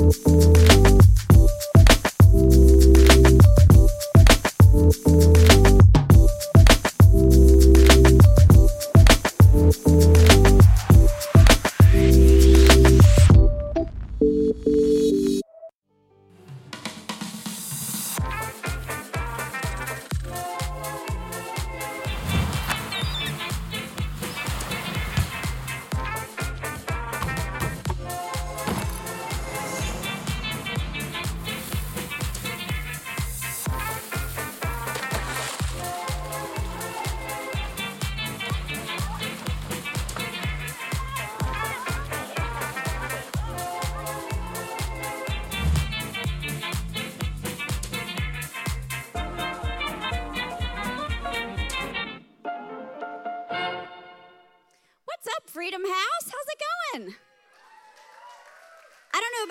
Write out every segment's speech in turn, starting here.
What's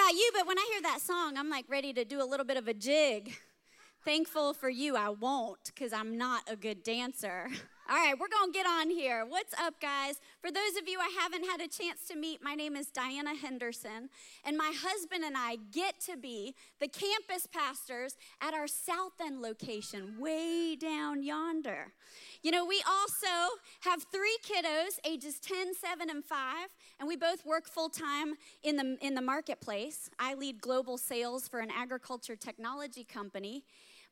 about you, but when I hear that song, I'm like ready to do a little bit of a jig. Thankful for you, I won't, because I'm not a good dancer. All right, we're going to get on here. What's up, guys? For those of you I haven't had a chance to meet, my name is Diana Henderson, and my husband and I get to be the campus pastors at our South End location, way down yonder. You know, we also have three kiddos, ages 10, 7, and 5, and we both work full time in the, in the marketplace. I lead global sales for an agriculture technology company.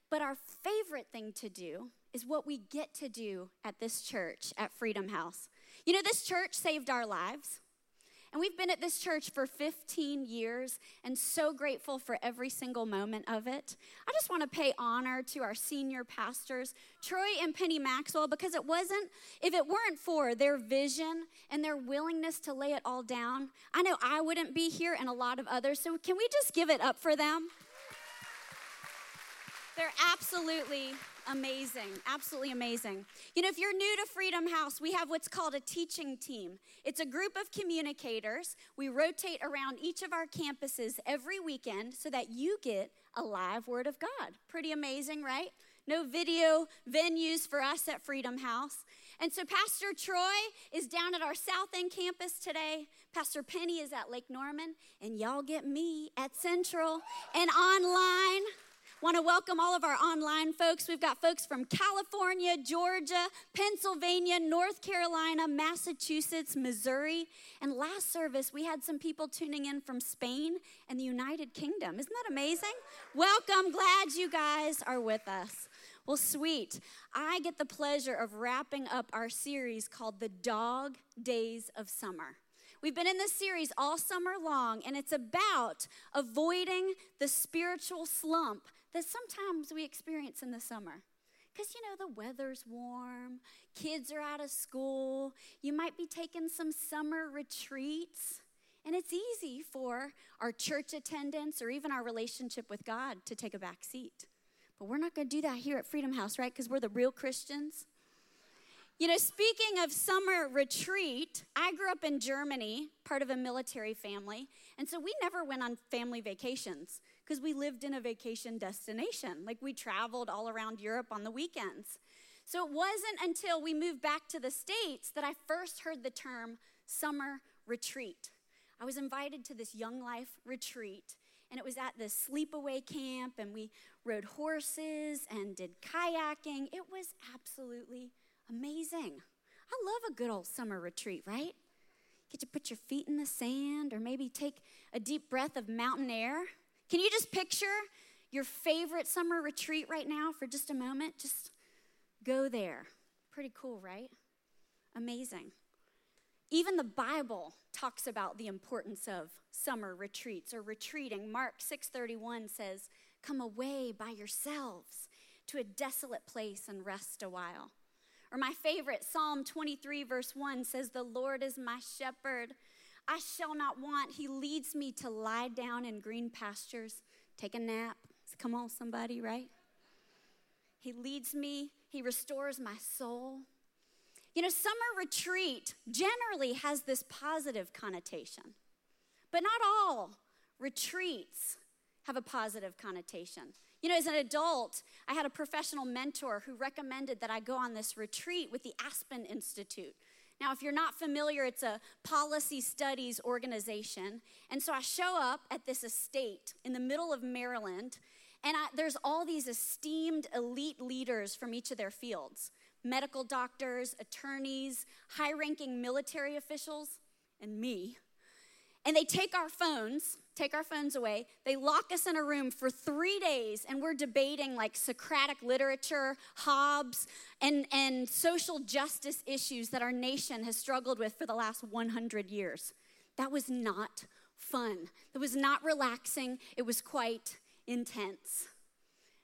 But our favorite thing to do is what we get to do at this church at Freedom House. You know, this church saved our lives. And we've been at this church for 15 years and so grateful for every single moment of it. I just want to pay honor to our senior pastors, Troy and Penny Maxwell, because it wasn't, if it weren't for their vision and their willingness to lay it all down, I know I wouldn't be here and a lot of others. So can we just give it up for them? They're absolutely amazing, absolutely amazing. You know, if you're new to Freedom House, we have what's called a teaching team. It's a group of communicators. We rotate around each of our campuses every weekend so that you get a live word of God. Pretty amazing, right? No video venues for us at Freedom House. And so Pastor Troy is down at our South End campus today. Pastor Penny is at Lake Norman, and y'all get me at Central and online. Want to welcome all of our online folks. We've got folks from California, Georgia, Pennsylvania, North Carolina, Massachusetts, Missouri. And last service, we had some people tuning in from Spain and the United Kingdom. Isn't that amazing? Welcome. Glad you guys are with us. Well, sweet. I get the pleasure of wrapping up our series called The Dog Days of Summer. We've been in this series all summer long, and it's about avoiding the spiritual slump that sometimes we experience in the summer. Because, you know, the weather's warm, kids are out of school, you might be taking some summer retreats, and it's easy for our church attendance or even our relationship with God to take a back seat. But we're not going to do that here at Freedom House, right? Because we're the real Christians. You know, speaking of summer retreat, I grew up in Germany, part of a military family, and so we never went on family vacations because we lived in a vacation destination. Like we traveled all around Europe on the weekends. So it wasn't until we moved back to the States that I first heard the term summer retreat. I was invited to this Young Life retreat, and it was at this sleepaway camp, and we rode horses and did kayaking. It was absolutely amazing. I love a good old summer retreat, right? Get to put your feet in the sand or maybe take a deep breath of mountain air. Can you just picture your favorite summer retreat right now for just a moment? Just go there. Pretty cool, right? Amazing. Even the Bible talks about the importance of summer retreats or retreating. Mark 6:31 says, "Come away by yourselves to a desolate place and rest a while." Or my favorite, Psalm 23, verse 1 says, The Lord is my shepherd. I shall not want. He leads me to lie down in green pastures, take a nap. Come on, somebody, right? He leads me, He restores my soul. You know, summer retreat generally has this positive connotation, but not all retreats have a positive connotation. You know, as an adult, I had a professional mentor who recommended that I go on this retreat with the Aspen Institute. Now, if you're not familiar, it's a policy studies organization. And so I show up at this estate in the middle of Maryland, and I, there's all these esteemed elite leaders from each of their fields medical doctors, attorneys, high ranking military officials, and me. And they take our phones, take our phones away. They lock us in a room for three days, and we're debating like Socratic literature, Hobbes, and, and social justice issues that our nation has struggled with for the last 100 years. That was not fun. It was not relaxing. It was quite intense.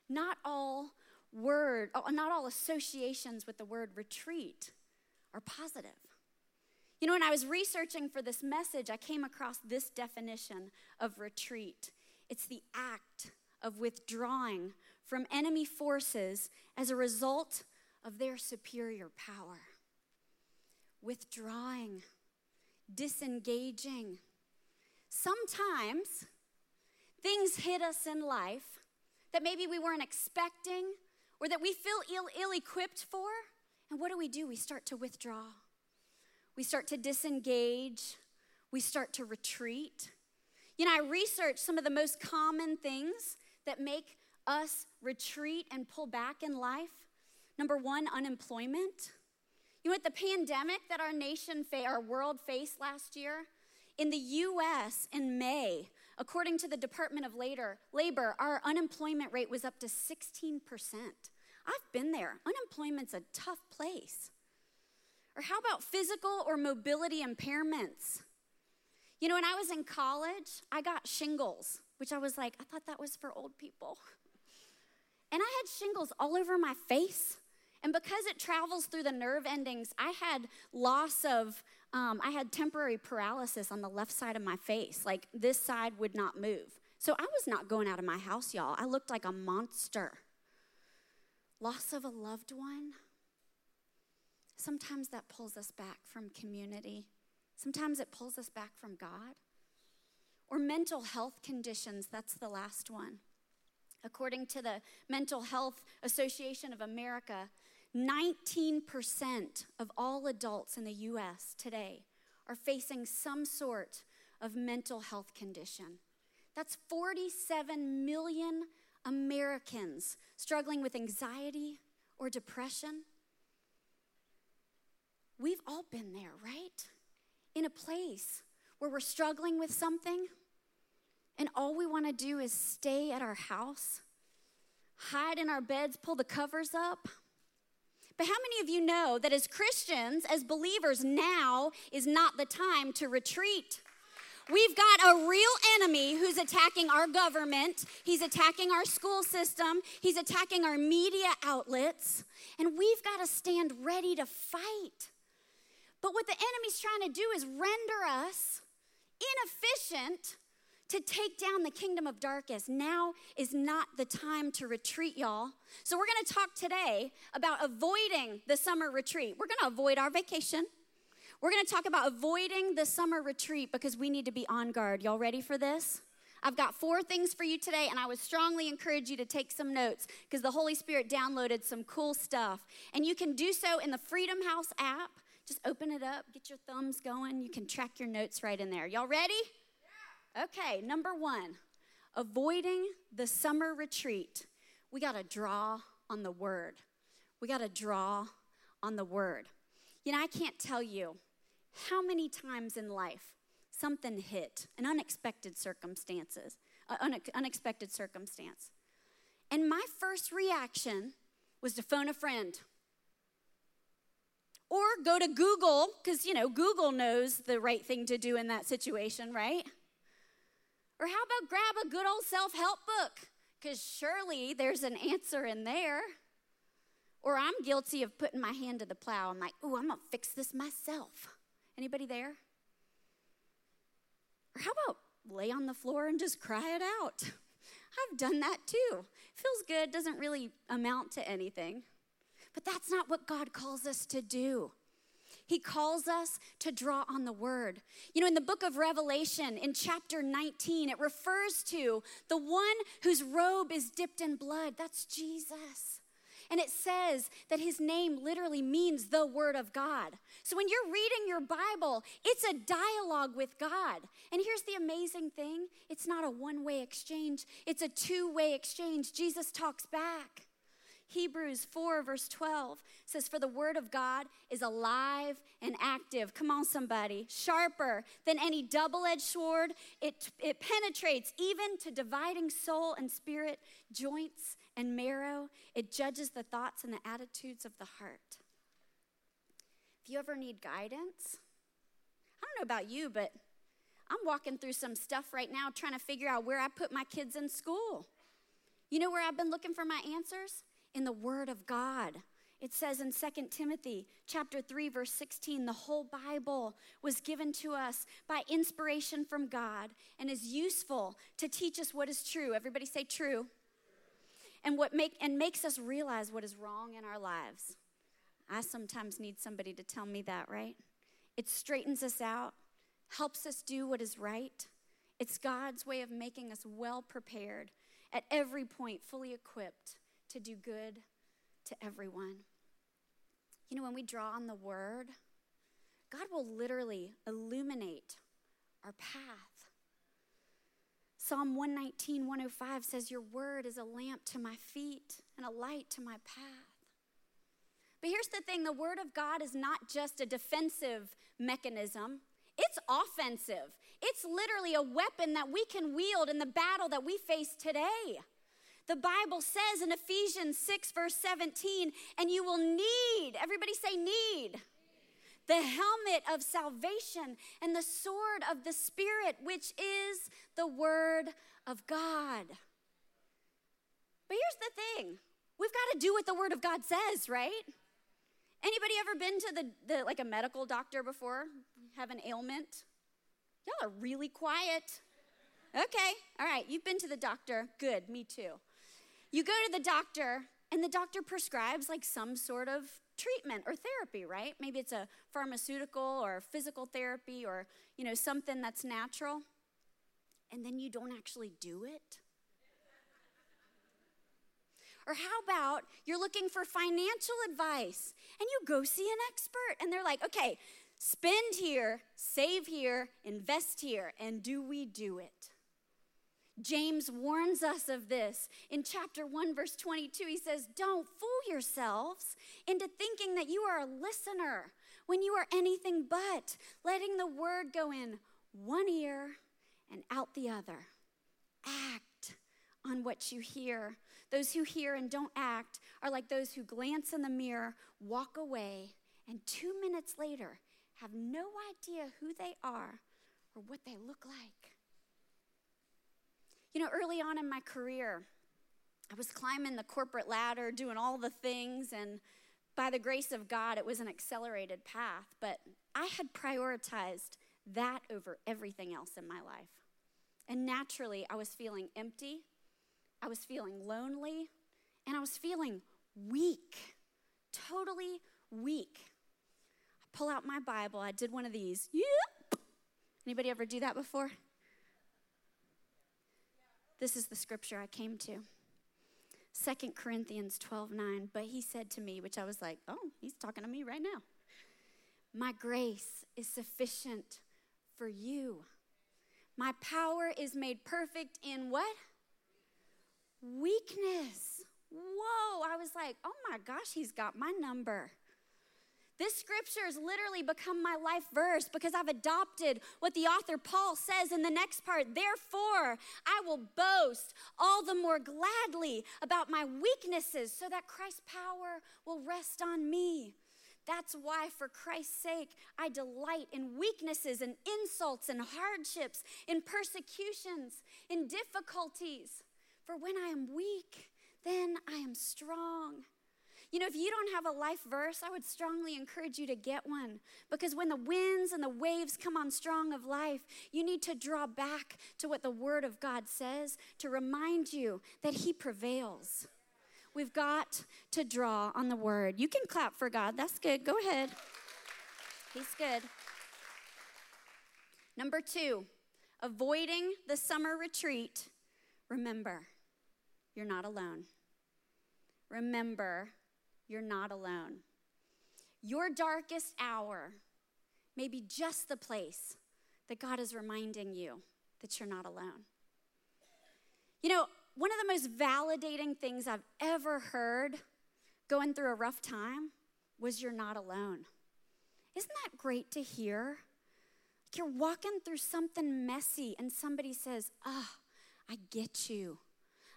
Not all word, oh, not all associations with the word retreat are positive. You know, when I was researching for this message, I came across this definition of retreat it's the act of withdrawing from enemy forces as a result of their superior power. Withdrawing, disengaging. Sometimes things hit us in life that maybe we weren't expecting or that we feel ill equipped for. And what do we do? We start to withdraw. We start to disengage. We start to retreat. You know, I researched some of the most common things that make us retreat and pull back in life. Number one, unemployment. You know what? The pandemic that our nation, our world faced last year, in the US in May, according to the Department of Labor, our unemployment rate was up to 16%. I've been there. Unemployment's a tough place. Or how about physical or mobility impairments? You know, when I was in college, I got shingles, which I was like, I thought that was for old people. And I had shingles all over my face. And because it travels through the nerve endings, I had loss of, um, I had temporary paralysis on the left side of my face. Like this side would not move. So I was not going out of my house, y'all. I looked like a monster. Loss of a loved one. Sometimes that pulls us back from community. Sometimes it pulls us back from God. Or mental health conditions, that's the last one. According to the Mental Health Association of America, 19% of all adults in the US today are facing some sort of mental health condition. That's 47 million Americans struggling with anxiety or depression. We've all been there, right? In a place where we're struggling with something, and all we want to do is stay at our house, hide in our beds, pull the covers up. But how many of you know that as Christians, as believers, now is not the time to retreat? We've got a real enemy who's attacking our government. He's attacking our school system. He's attacking our media outlets. And we've got to stand ready to fight. But what the enemy's trying to do is render us inefficient to take down the kingdom of darkness. Now is not the time to retreat, y'all. So, we're gonna talk today about avoiding the summer retreat. We're gonna avoid our vacation. We're gonna talk about avoiding the summer retreat because we need to be on guard. Y'all ready for this? I've got four things for you today, and I would strongly encourage you to take some notes because the Holy Spirit downloaded some cool stuff. And you can do so in the Freedom House app. Just open it up, get your thumbs going. You can track your notes right in there. Y'all ready? Yeah. Okay, number one, avoiding the summer retreat. We got to draw on the word. We got to draw on the word. You know, I can't tell you how many times in life something hit, an unexpected circumstances, uh, unexpected circumstance. And my first reaction was to phone a friend or go to Google, because, you know, Google knows the right thing to do in that situation, right? Or how about grab a good old self help book? Because surely there's an answer in there. Or I'm guilty of putting my hand to the plow. I'm like, ooh, I'm gonna fix this myself. Anybody there? Or how about lay on the floor and just cry it out? I've done that too. Feels good, doesn't really amount to anything. But that's not what God calls us to do. He calls us to draw on the word. You know, in the book of Revelation, in chapter 19, it refers to the one whose robe is dipped in blood. That's Jesus. And it says that his name literally means the Word of God. So when you're reading your Bible, it's a dialogue with God. And here's the amazing thing it's not a one way exchange, it's a two way exchange. Jesus talks back. Hebrews 4, verse 12 says, For the word of God is alive and active. Come on, somebody. Sharper than any double edged sword. It, it penetrates even to dividing soul and spirit, joints and marrow. It judges the thoughts and the attitudes of the heart. If you ever need guidance, I don't know about you, but I'm walking through some stuff right now trying to figure out where I put my kids in school. You know where I've been looking for my answers? In the Word of God. It says in 2 Timothy chapter 3 verse 16 the whole Bible was given to us by inspiration from God and is useful to teach us what is true. Everybody say true and what make and makes us realize what is wrong in our lives. I sometimes need somebody to tell me that, right? It straightens us out, helps us do what is right. It's God's way of making us well prepared at every point, fully equipped to do good to everyone. You know, when we draw on the word, God will literally illuminate our path. Psalm 119, 105 says, Your word is a lamp to my feet and a light to my path. But here's the thing the word of God is not just a defensive mechanism, it's offensive. It's literally a weapon that we can wield in the battle that we face today. The Bible says in Ephesians 6, verse 17, and you will need, everybody say, need the helmet of salvation, and the sword of the Spirit, which is the Word of God. But here's the thing we've got to do what the Word of God says, right? Anybody ever been to the, the like a medical doctor before? Have an ailment? Y'all are really quiet. Okay, all right, you've been to the doctor. Good, me too. You go to the doctor, and the doctor prescribes like some sort of treatment or therapy, right? Maybe it's a pharmaceutical or physical therapy or, you know, something that's natural. And then you don't actually do it. Or how about you're looking for financial advice and you go see an expert and they're like, okay, spend here, save here, invest here, and do we do it? James warns us of this. In chapter 1, verse 22, he says, Don't fool yourselves into thinking that you are a listener when you are anything but, letting the word go in one ear and out the other. Act on what you hear. Those who hear and don't act are like those who glance in the mirror, walk away, and two minutes later have no idea who they are or what they look like. You know, early on in my career, I was climbing the corporate ladder, doing all the things, and by the grace of God, it was an accelerated path. But I had prioritized that over everything else in my life. And naturally, I was feeling empty, I was feeling lonely, and I was feeling weak, totally weak. I pull out my Bible. I did one of these. Anybody ever do that before? This is the scripture I came to. 2 Corinthians 12 9. But he said to me, which I was like, oh, he's talking to me right now. My grace is sufficient for you. My power is made perfect in what? Weakness. Whoa, I was like, oh my gosh, he's got my number. This scripture has literally become my life verse because I've adopted what the author Paul says in the next part. Therefore, I will boast all the more gladly about my weaknesses so that Christ's power will rest on me. That's why, for Christ's sake, I delight in weaknesses and insults and hardships, in persecutions, in difficulties. For when I am weak, then I am strong. You know, if you don't have a life verse, I would strongly encourage you to get one because when the winds and the waves come on strong of life, you need to draw back to what the Word of God says to remind you that He prevails. We've got to draw on the Word. You can clap for God. That's good. Go ahead. He's good. Number two, avoiding the summer retreat. Remember, you're not alone. Remember, you're not alone. Your darkest hour may be just the place that God is reminding you that you're not alone. You know, one of the most validating things I've ever heard going through a rough time was you're not alone. Isn't that great to hear? Like you're walking through something messy and somebody says, Ah, oh, I get you.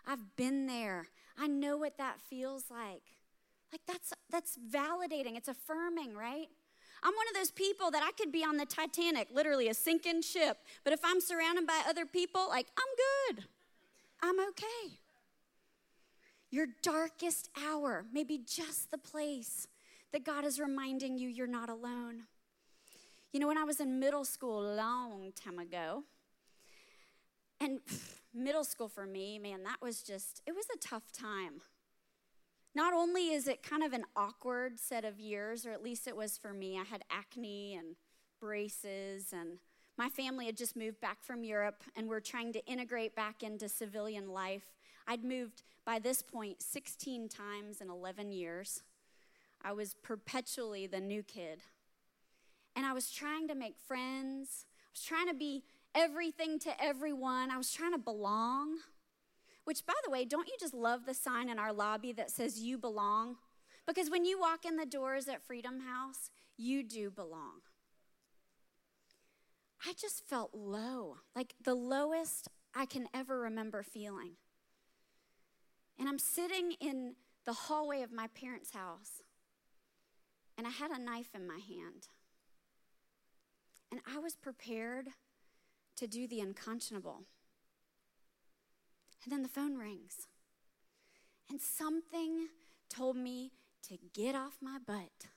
I've been there. I know what that feels like. Like that's that's validating. It's affirming, right? I'm one of those people that I could be on the Titanic, literally a sinking ship, but if I'm surrounded by other people, like I'm good. I'm okay. Your darkest hour may be just the place that God is reminding you you're not alone. You know, when I was in middle school a long time ago, and middle school for me, man, that was just, it was a tough time. Not only is it kind of an awkward set of years, or at least it was for me, I had acne and braces, and my family had just moved back from Europe, and we're trying to integrate back into civilian life. I'd moved by this point 16 times in 11 years. I was perpetually the new kid. And I was trying to make friends. I was trying to be everything to everyone. I was trying to belong. Which, by the way, don't you just love the sign in our lobby that says you belong? Because when you walk in the doors at Freedom House, you do belong. I just felt low, like the lowest I can ever remember feeling. And I'm sitting in the hallway of my parents' house, and I had a knife in my hand. And I was prepared to do the unconscionable. And then the phone rings. And something told me to get off my butt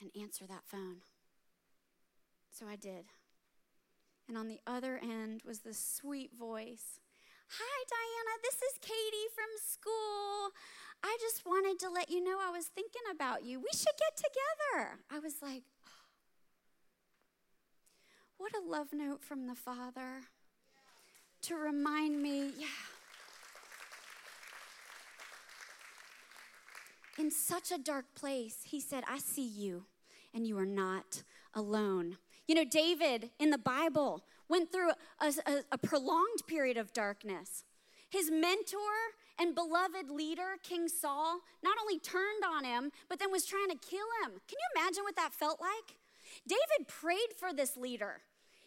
and answer that phone. So I did. And on the other end was the sweet voice Hi, Diana, this is Katie from school. I just wanted to let you know I was thinking about you. We should get together. I was like, what a love note from the Father to remind me, yeah. In such a dark place, he said, I see you, and you are not alone. You know, David in the Bible went through a, a, a prolonged period of darkness. His mentor and beloved leader, King Saul, not only turned on him, but then was trying to kill him. Can you imagine what that felt like? David prayed for this leader.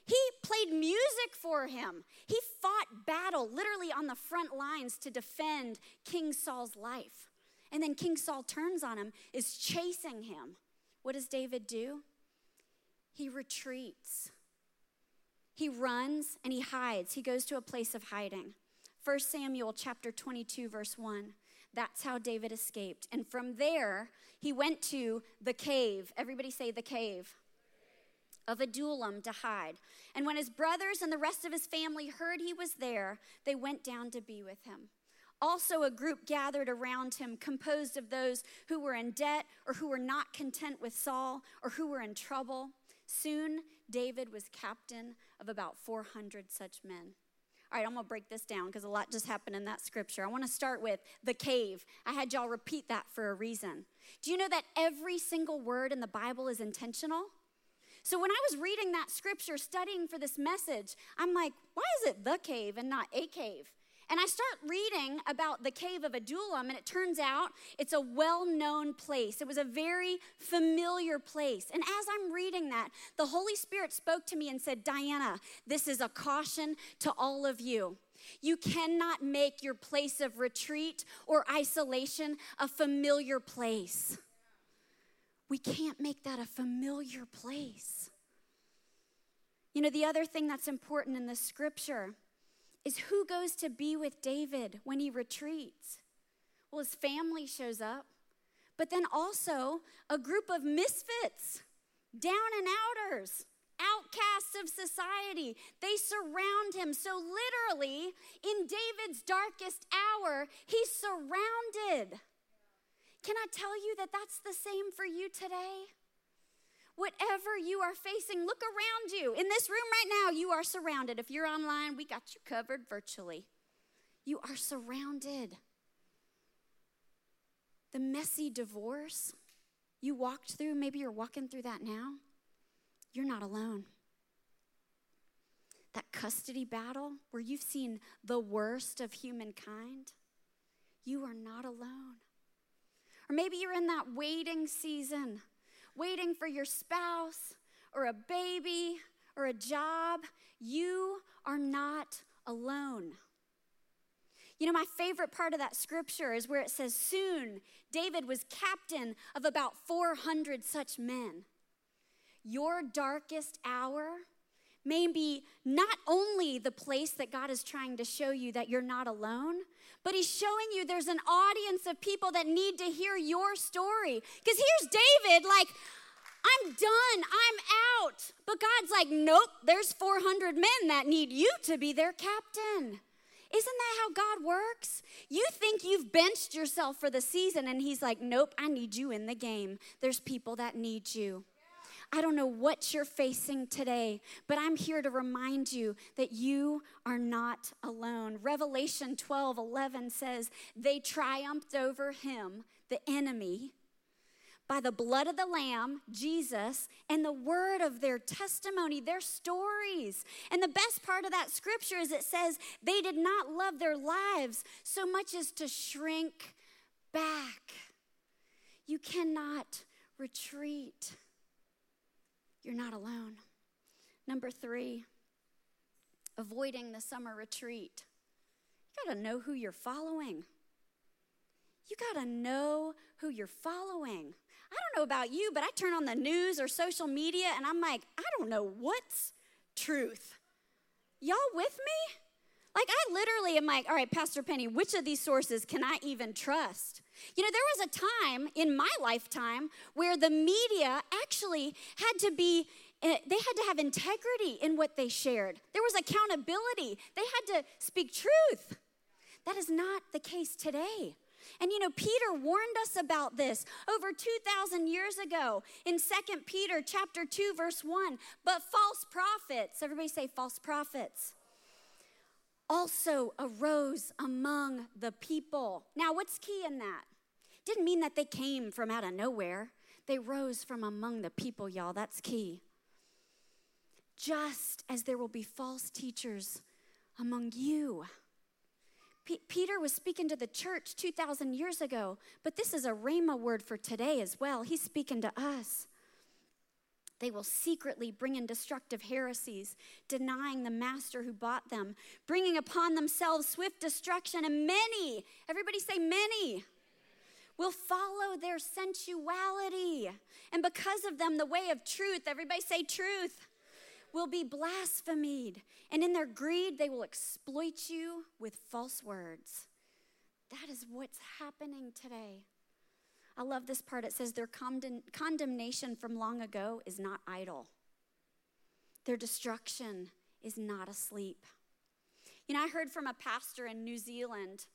He played music for him. He fought battle literally on the front lines to defend King Saul's life. And then King Saul turns on him, is chasing him. What does David do? He retreats. He runs and he hides. He goes to a place of hiding. 1 Samuel chapter 22 verse 1. That's how David escaped. And from there, he went to the cave. Everybody say the cave of Adullam to hide. And when his brothers and the rest of his family heard he was there, they went down to be with him. Also, a group gathered around him, composed of those who were in debt or who were not content with Saul or who were in trouble. Soon, David was captain of about 400 such men. All right, I'm gonna break this down because a lot just happened in that scripture. I wanna start with the cave. I had y'all repeat that for a reason. Do you know that every single word in the Bible is intentional? So when I was reading that scripture, studying for this message, I'm like, why is it the cave and not a cave? And I start reading about the cave of Adullam, and it turns out it's a well known place. It was a very familiar place. And as I'm reading that, the Holy Spirit spoke to me and said, Diana, this is a caution to all of you. You cannot make your place of retreat or isolation a familiar place. We can't make that a familiar place. You know, the other thing that's important in the scripture is who goes to be with David when he retreats. Well, his family shows up, but then also a group of misfits, down and outers, outcasts of society. They surround him. So, literally, in David's darkest hour, he's surrounded. Can I tell you that that's the same for you today? Whatever you are facing, look around you. In this room right now, you are surrounded. If you're online, we got you covered virtually. You are surrounded. The messy divorce you walked through, maybe you're walking through that now, you're not alone. That custody battle where you've seen the worst of humankind, you are not alone. Or maybe you're in that waiting season, waiting for your spouse or a baby or a job. You are not alone. You know, my favorite part of that scripture is where it says, Soon David was captain of about 400 such men. Your darkest hour may be not only the place that God is trying to show you that you're not alone, but He's showing you there's an audience of people that need to hear your story. Because here's David, like, I'm done, I'm out. But God's like, nope, there's 400 men that need you to be their captain. Isn't that how God works? You think you've benched yourself for the season, and He's like, nope, I need you in the game. There's people that need you. I don't know what you're facing today, but I'm here to remind you that you are not alone. Revelation 12 11 says, They triumphed over him, the enemy, by the blood of the Lamb, Jesus, and the word of their testimony, their stories. And the best part of that scripture is it says they did not love their lives so much as to shrink back. You cannot retreat. You're not alone. Number three, avoiding the summer retreat. You gotta know who you're following. You gotta know who you're following. I don't know about you, but I turn on the news or social media and I'm like, I don't know what's truth. Y'all with me? Like, I literally am like, all right, Pastor Penny, which of these sources can I even trust? You know, there was a time in my lifetime where the media actually had to be, eh, they had to have integrity in what they shared. There was accountability. They had to speak truth. That is not the case today. And you know, Peter warned us about this over 2,000 years ago in 2 Peter chapter 2, verse 1. But false prophets, everybody say false prophets also arose among the people. Now, what's key in that? Didn't mean that they came from out of nowhere. They rose from among the people, y'all. That's key. Just as there will be false teachers among you. P- Peter was speaking to the church 2,000 years ago, but this is a Rhema word for today as well. He's speaking to us. They will secretly bring in destructive heresies, denying the master who bought them, bringing upon themselves swift destruction, and many, everybody say many, will follow their sensuality. And because of them, the way of truth, everybody say truth, will be blasphemed. And in their greed, they will exploit you with false words. That is what's happening today. I love this part. It says, Their condemnation from long ago is not idle, their destruction is not asleep. You know, I heard from a pastor in New Zealand,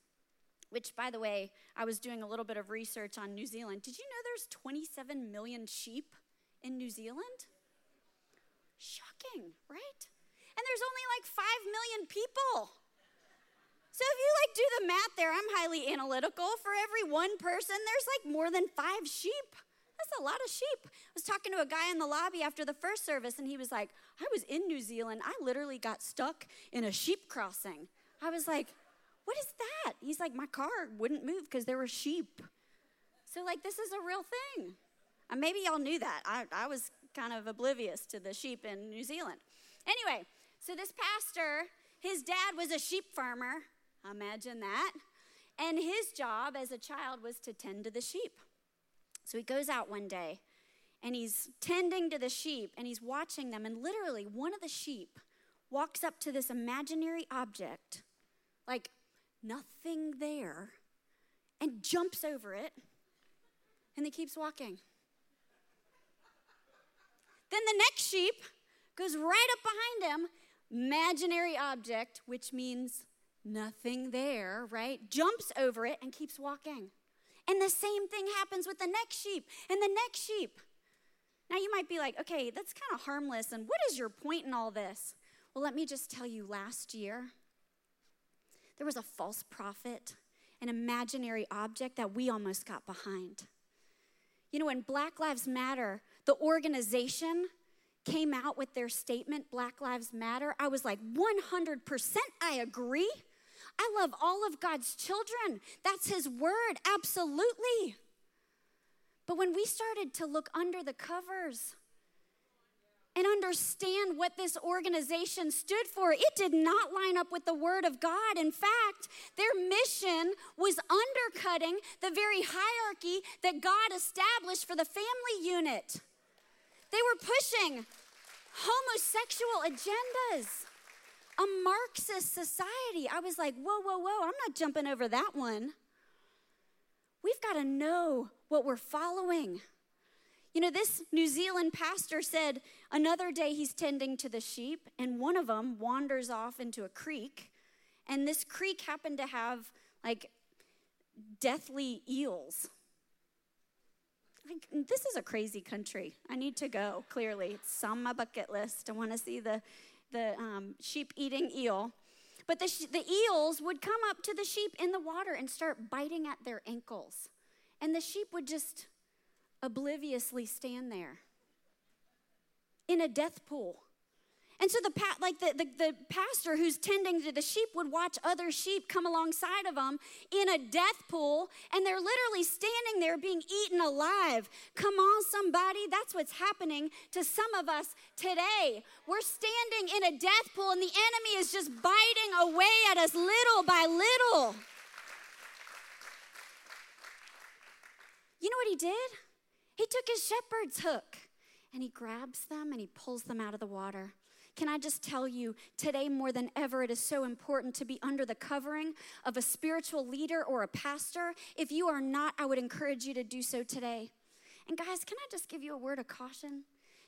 which, by the way, I was doing a little bit of research on New Zealand. Did you know there's 27 million sheep in New Zealand? Shocking, right? And there's only like 5 million people. So if you like do the math there, I'm highly analytical. For every one person, there's like more than five sheep. That's a lot of sheep. I was talking to a guy in the lobby after the first service, and he was like, I was in New Zealand. I literally got stuck in a sheep crossing. I was like, What is that? He's like, My car wouldn't move because there were sheep. So, like, this is a real thing. And maybe y'all knew that. I, I was kind of oblivious to the sheep in New Zealand. Anyway, so this pastor, his dad was a sheep farmer Imagine that. And his job as a child was to tend to the sheep. So he goes out one day and he's tending to the sheep and he's watching them. And literally, one of the sheep walks up to this imaginary object, like nothing there, and jumps over it and he keeps walking. Then the next sheep goes right up behind him, imaginary object, which means nothing there, right? Jumps over it and keeps walking. And the same thing happens with the next sheep and the next sheep. Now you might be like, okay, that's kind of harmless. And what is your point in all this? Well, let me just tell you last year, there was a false prophet, an imaginary object that we almost got behind. You know, when Black Lives Matter, the organization, came out with their statement, Black Lives Matter, I was like, 100% I agree. I love all of God's children. That's His word, absolutely. But when we started to look under the covers and understand what this organization stood for, it did not line up with the Word of God. In fact, their mission was undercutting the very hierarchy that God established for the family unit. They were pushing homosexual agendas, a Marxist society. I was like, whoa, whoa, whoa, I'm not jumping over that one. We've got to know what we're following. You know, this New Zealand pastor said another day he's tending to the sheep, and one of them wanders off into a creek, and this creek happened to have like deathly eels. Like, this is a crazy country. I need to go, clearly. It's on my bucket list. I want to see the, the um, sheep eating eel. But the, the eels would come up to the sheep in the water and start biting at their ankles. And the sheep would just obliviously stand there in a death pool. And so the like the, the, the, pastor who's tending to the sheep would watch other sheep come alongside of them in a death pool, and they're literally standing there being eaten alive. Come on, somebody, that's what's happening to some of us today. We're standing in a death pool, and the enemy is just biting away at us little by little. You know what he did? He took his shepherd's hook and he grabs them and he pulls them out of the water. Can I just tell you, today more than ever, it is so important to be under the covering of a spiritual leader or a pastor. If you are not, I would encourage you to do so today. And guys, can I just give you a word of caution?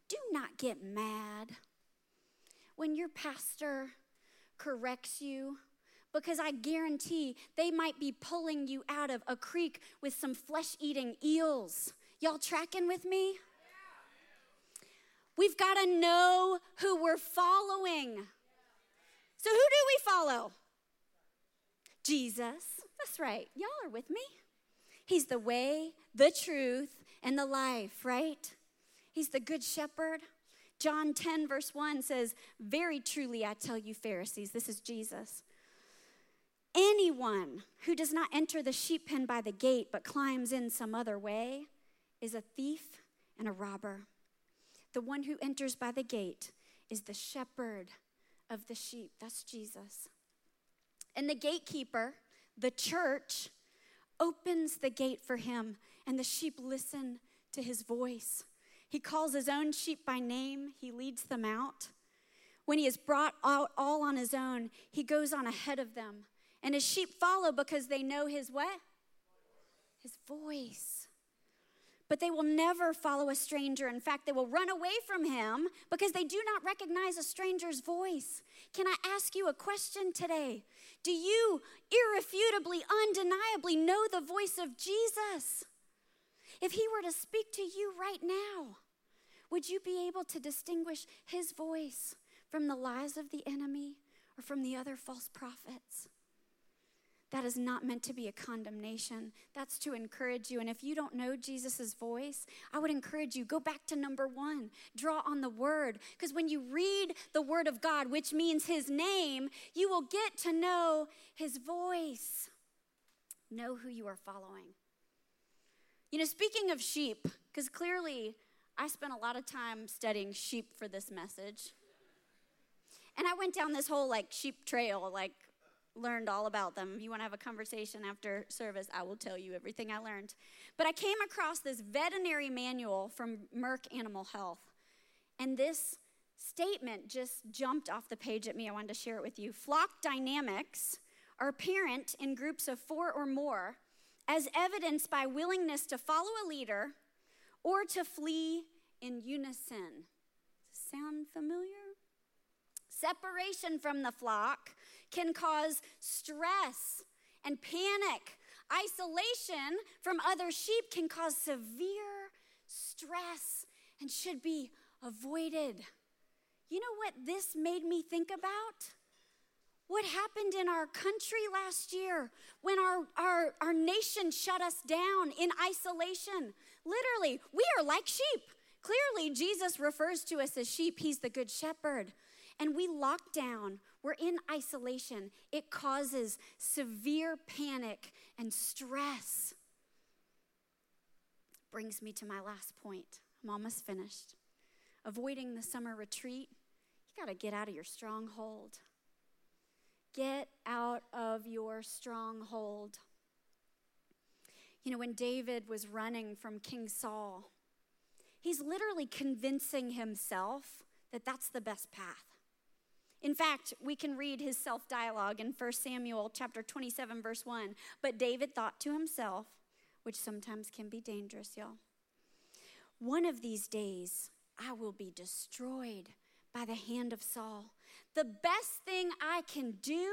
Do not get mad when your pastor corrects you because I guarantee they might be pulling you out of a creek with some flesh eating eels. Y'all tracking with me? We've got to know who we're following. So, who do we follow? Jesus. That's right. Y'all are with me. He's the way, the truth, and the life, right? He's the good shepherd. John 10, verse 1 says, Very truly I tell you, Pharisees, this is Jesus. Anyone who does not enter the sheep pen by the gate but climbs in some other way is a thief and a robber. The one who enters by the gate is the shepherd of the sheep. That's Jesus. And the gatekeeper, the church, opens the gate for him, and the sheep listen to his voice. He calls his own sheep by name, he leads them out. When he has brought out all on his own, he goes on ahead of them. And his sheep follow because they know his what? His voice but they will never follow a stranger. In fact, they will run away from him because they do not recognize a stranger's voice. Can I ask you a question today? Do you irrefutably, undeniably know the voice of Jesus? If he were to speak to you right now, would you be able to distinguish his voice from the lies of the enemy or from the other false prophets? That is not meant to be a condemnation. That's to encourage you. And if you don't know Jesus' voice, I would encourage you go back to number one, draw on the word. Because when you read the word of God, which means his name, you will get to know his voice. Know who you are following. You know, speaking of sheep, because clearly I spent a lot of time studying sheep for this message. And I went down this whole like sheep trail, like learned all about them. If you want to have a conversation after service, I will tell you everything I learned. But I came across this veterinary manual from Merck Animal Health. And this statement just jumped off the page at me. I wanted to share it with you. Flock dynamics are apparent in groups of four or more as evidenced by willingness to follow a leader or to flee in unison. Sound familiar? Separation from the flock can cause stress and panic. Isolation from other sheep can cause severe stress and should be avoided. You know what this made me think about? What happened in our country last year when our, our, our nation shut us down in isolation? Literally, we are like sheep. Clearly, Jesus refers to us as sheep. He's the good shepherd. And we lock down, we're in isolation. It causes severe panic and stress. Brings me to my last point. I'm almost finished. Avoiding the summer retreat, you got to get out of your stronghold. Get out of your stronghold. You know, when David was running from King Saul, he's literally convincing himself that that's the best path. In fact, we can read his self dialogue in 1 Samuel chapter 27 verse 1. But David thought to himself, which sometimes can be dangerous, y'all. One of these days I will be destroyed by the hand of Saul. The best thing I can do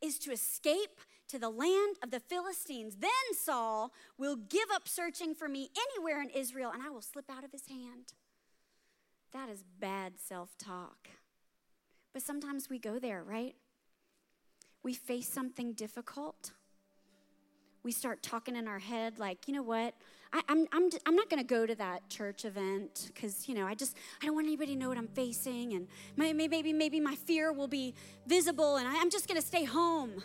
is to escape to the land of the Philistines. Then Saul will give up searching for me anywhere in Israel and I will slip out of his hand. That is bad self talk. But sometimes we go there, right? We face something difficult. We start talking in our head, like, you know what? I, am I'm, I'm, I'm not going to go to that church event because, you know, I just, I don't want anybody to know what I'm facing. And maybe, maybe, maybe my fear will be visible and I, I'm just going to stay home.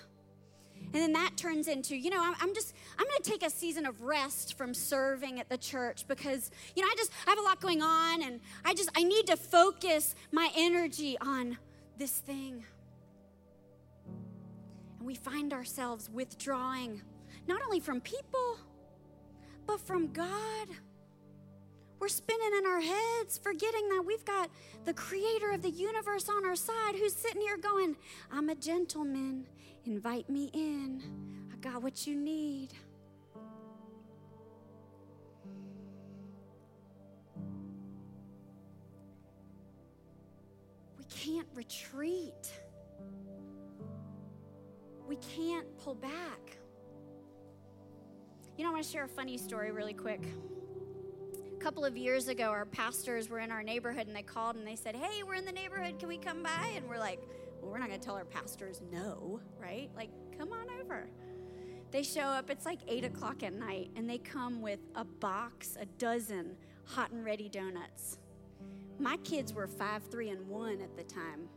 And then that turns into, you know, I'm, I'm just, I'm going to take a season of rest from serving at the church because, you know, I just, I have a lot going on and I just, I need to focus my energy on this thing. And we find ourselves withdrawing, not only from people, but from God. We're spinning in our heads, forgetting that we've got the creator of the universe on our side who's sitting here going, I'm a gentleman. Invite me in. I got what you need. Can't retreat. We can't pull back. You know, I want to share a funny story really quick. A couple of years ago, our pastors were in our neighborhood and they called and they said, Hey, we're in the neighborhood. Can we come by? And we're like, Well, we're not going to tell our pastors no, right? Like, come on over. They show up, it's like 8 o'clock at night, and they come with a box, a dozen hot and ready donuts. My kids were five, three, and one at the time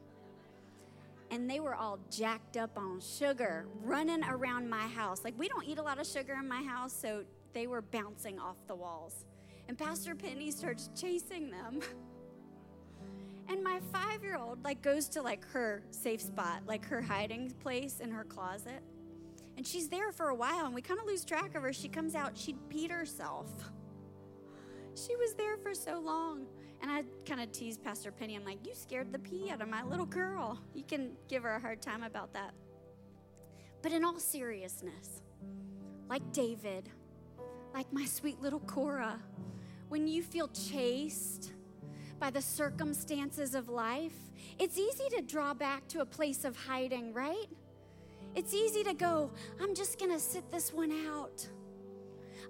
and they were all jacked up on sugar, running around my house. Like, we don't eat a lot of sugar in my house, so they were bouncing off the walls. And Pastor Penny starts chasing them. And my five year old, like, goes to like her safe spot, like her hiding place in her closet. And she's there for a while, and we kind of lose track of her. She comes out, she'd peed herself. She was there for so long. And I kind of teased Pastor Penny. I'm like, You scared the pee out of my little girl. You can give her a hard time about that. But in all seriousness, like David, like my sweet little Cora, when you feel chased by the circumstances of life, it's easy to draw back to a place of hiding, right? It's easy to go, I'm just gonna sit this one out.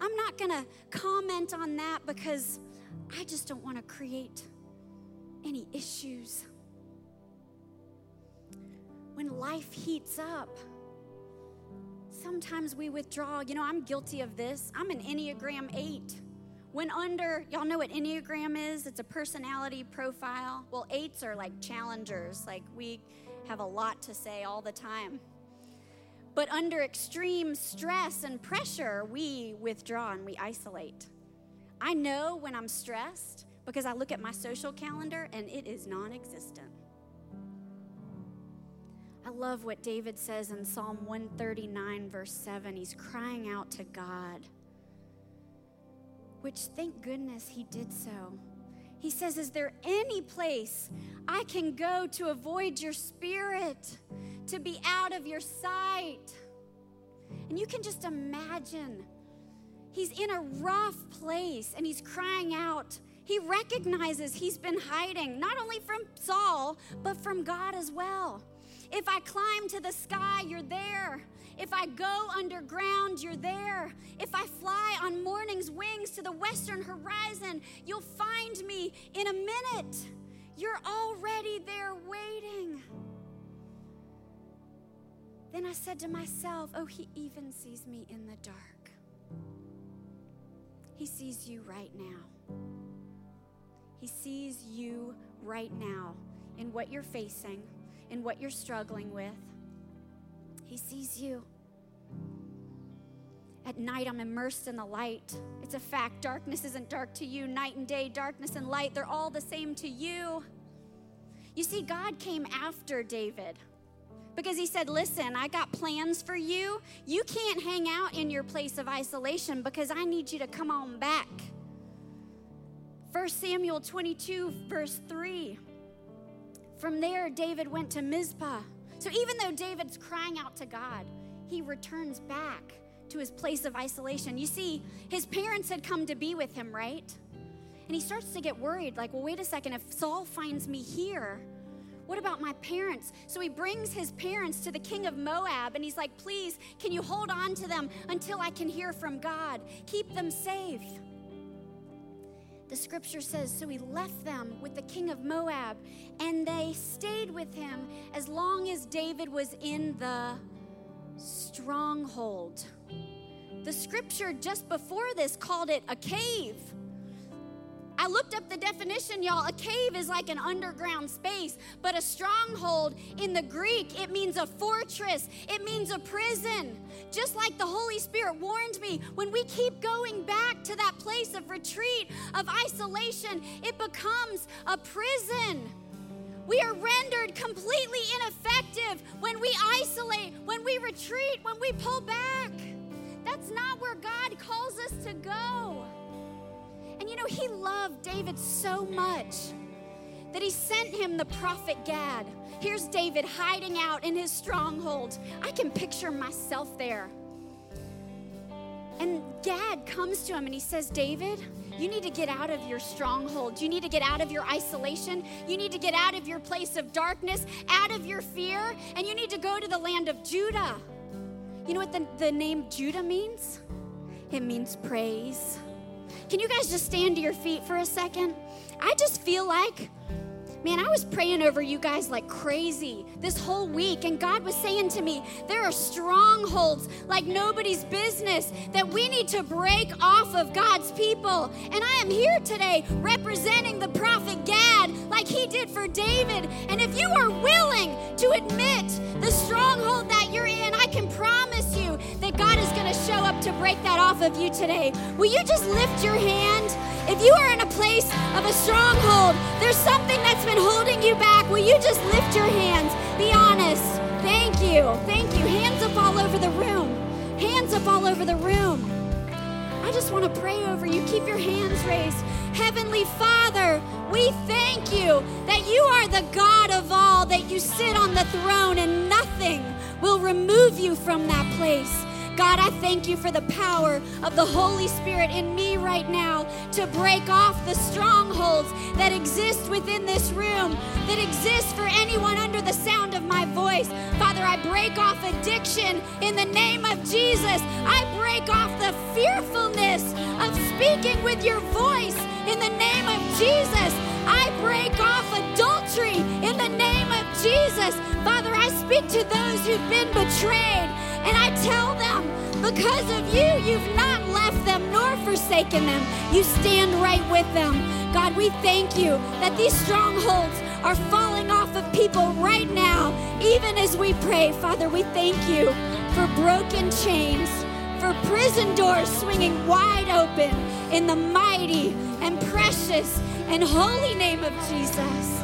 I'm not gonna comment on that because I just don't want to create any issues. When life heats up, sometimes we withdraw. You know, I'm guilty of this. I'm an Enneagram 8. When under, y'all know what Enneagram is? It's a personality profile. Well, eights are like challengers, like we have a lot to say all the time. But under extreme stress and pressure, we withdraw and we isolate. I know when I'm stressed because I look at my social calendar and it is non existent. I love what David says in Psalm 139, verse 7. He's crying out to God, which thank goodness he did so. He says, Is there any place I can go to avoid your spirit, to be out of your sight? And you can just imagine He's in a rough place and he's crying out. He recognizes he's been hiding, not only from Saul, but from God as well. If I climb to the sky, you're there. If I go underground, you're there. If I fly on morning's wings to the western horizon, you'll find me in a minute. You're already there waiting. Then I said to myself, Oh, he even sees me in the dark. He sees you right now. He sees you right now in what you're facing, in what you're struggling with. He sees you. At night, I'm immersed in the light. It's a fact. Darkness isn't dark to you. Night and day, darkness and light, they're all the same to you. You see, God came after David because he said, Listen, I got plans for you. You can't hang out in your place of isolation because I need you to come on back. 1 Samuel 22, verse 3. From there, David went to Mizpah. So even though David's crying out to God, he returns back to his place of isolation. You see, his parents had come to be with him, right? And he starts to get worried like, well, wait a second, if Saul finds me here, what about my parents? So he brings his parents to the king of Moab and he's like, please, can you hold on to them until I can hear from God? Keep them safe. The scripture says, So he left them with the king of Moab, and they stayed with him as long as David was in the stronghold. The scripture just before this called it a cave. I looked up the definition, y'all. A cave is like an underground space, but a stronghold in the Greek, it means a fortress, it means a prison. Just like the Holy Spirit warned me, when we keep going back to that place of retreat, of isolation, it becomes a prison. We are rendered completely ineffective when we isolate, when we retreat, when we pull back. That's not where God calls us to go. You know, he loved David so much that he sent him the prophet Gad. Here's David hiding out in his stronghold. I can picture myself there. And Gad comes to him and he says, David, you need to get out of your stronghold. You need to get out of your isolation. You need to get out of your place of darkness, out of your fear, and you need to go to the land of Judah. You know what the, the name Judah means? It means praise. Can you guys just stand to your feet for a second? I just feel like, man, I was praying over you guys like crazy this whole week, and God was saying to me, there are strongholds like nobody's business that we need to break off of God's people. And I am here today representing the prophet Gad like he did for David. And if you are willing to admit the stronghold that you're in, I can promise you that God is going to show up to break that off of you today. Will you just lift your hand? If you are in a place of a stronghold, there's something that's been holding you back. Will you just lift your hands? Be honest. Thank you. Thank you. Hands up all over the room. Hands up all over the room. I just want to pray over you. Keep your hands raised. Heavenly Father, we thank you that you are the God of all, that you sit on the throne and nothing will remove you from that place. God, I thank you for the power of the Holy Spirit in me right now to break off the strongholds that exist within this room, that exist for anyone under the sound of my voice. Father, I break off addiction in the name of Jesus. I break off the fearfulness of speaking with your voice in the name of Jesus. I break off adultery in the name of Jesus. Father, I speak to those who've been betrayed. And I tell them, because of you, you've not left them nor forsaken them. You stand right with them. God, we thank you that these strongholds are falling off of people right now, even as we pray. Father, we thank you for broken chains, for prison doors swinging wide open in the mighty and precious and holy name of Jesus.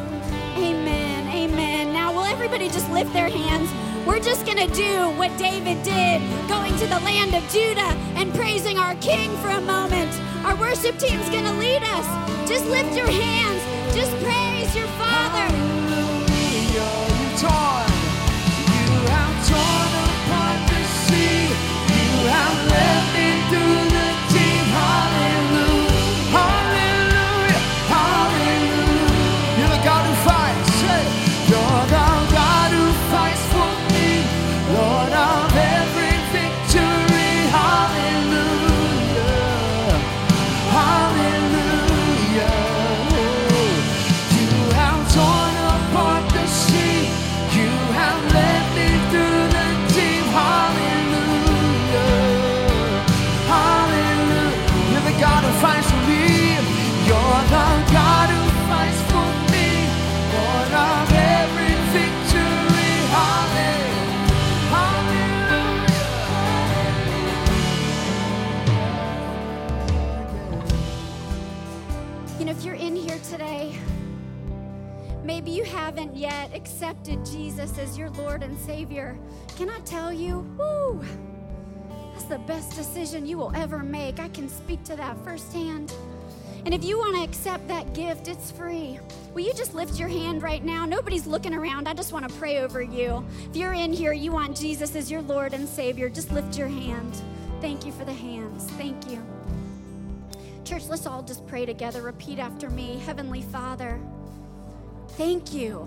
Amen. Amen. Now, will everybody just lift their hands? We're just going to do what David did, going to the land of Judah and praising our King for a moment. Our worship team's going to lead us. Just lift your hands. Just praise your Father. You torn. Apart the sea. You have led me through the accepted Jesus as your Lord and Savior, can I tell you, woo, that's the best decision you will ever make. I can speak to that firsthand. And if you want to accept that gift, it's free. Will you just lift your hand right now? Nobody's looking around. I just want to pray over you. If you're in here, you want Jesus as your Lord and Savior, just lift your hand. Thank you for the hands. Thank you. Church, let's all just pray together. Repeat after me Heavenly Father, thank you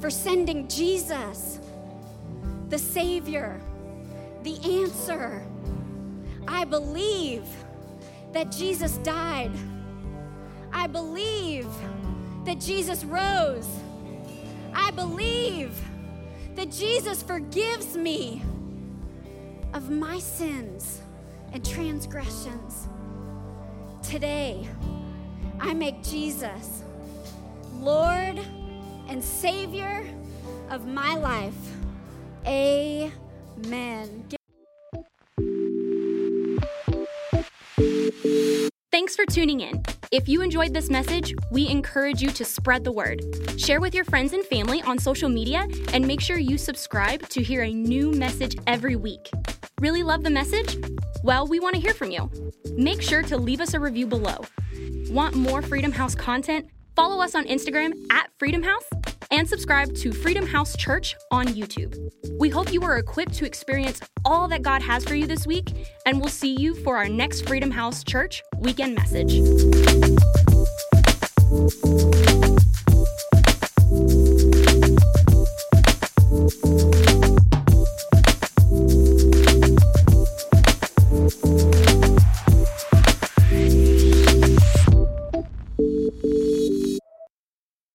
for sending Jesus, the Savior, the answer. I believe that Jesus died I believe that Jesus rose. I believe that Jesus forgives me of my sins and transgressions. Today, I make Jesus Lord and Savior of my life. Amen. Thanks for tuning in. If you enjoyed this message, we encourage you to spread the word. Share with your friends and family on social media and make sure you subscribe to hear a new message every week. Really love the message? Well, we want to hear from you. Make sure to leave us a review below. Want more Freedom House content? Follow us on Instagram at Freedom House and subscribe to Freedom House Church on YouTube. We hope you are equipped to experience all that God has for you this week, and we'll see you for our next Freedom House Church weekend message.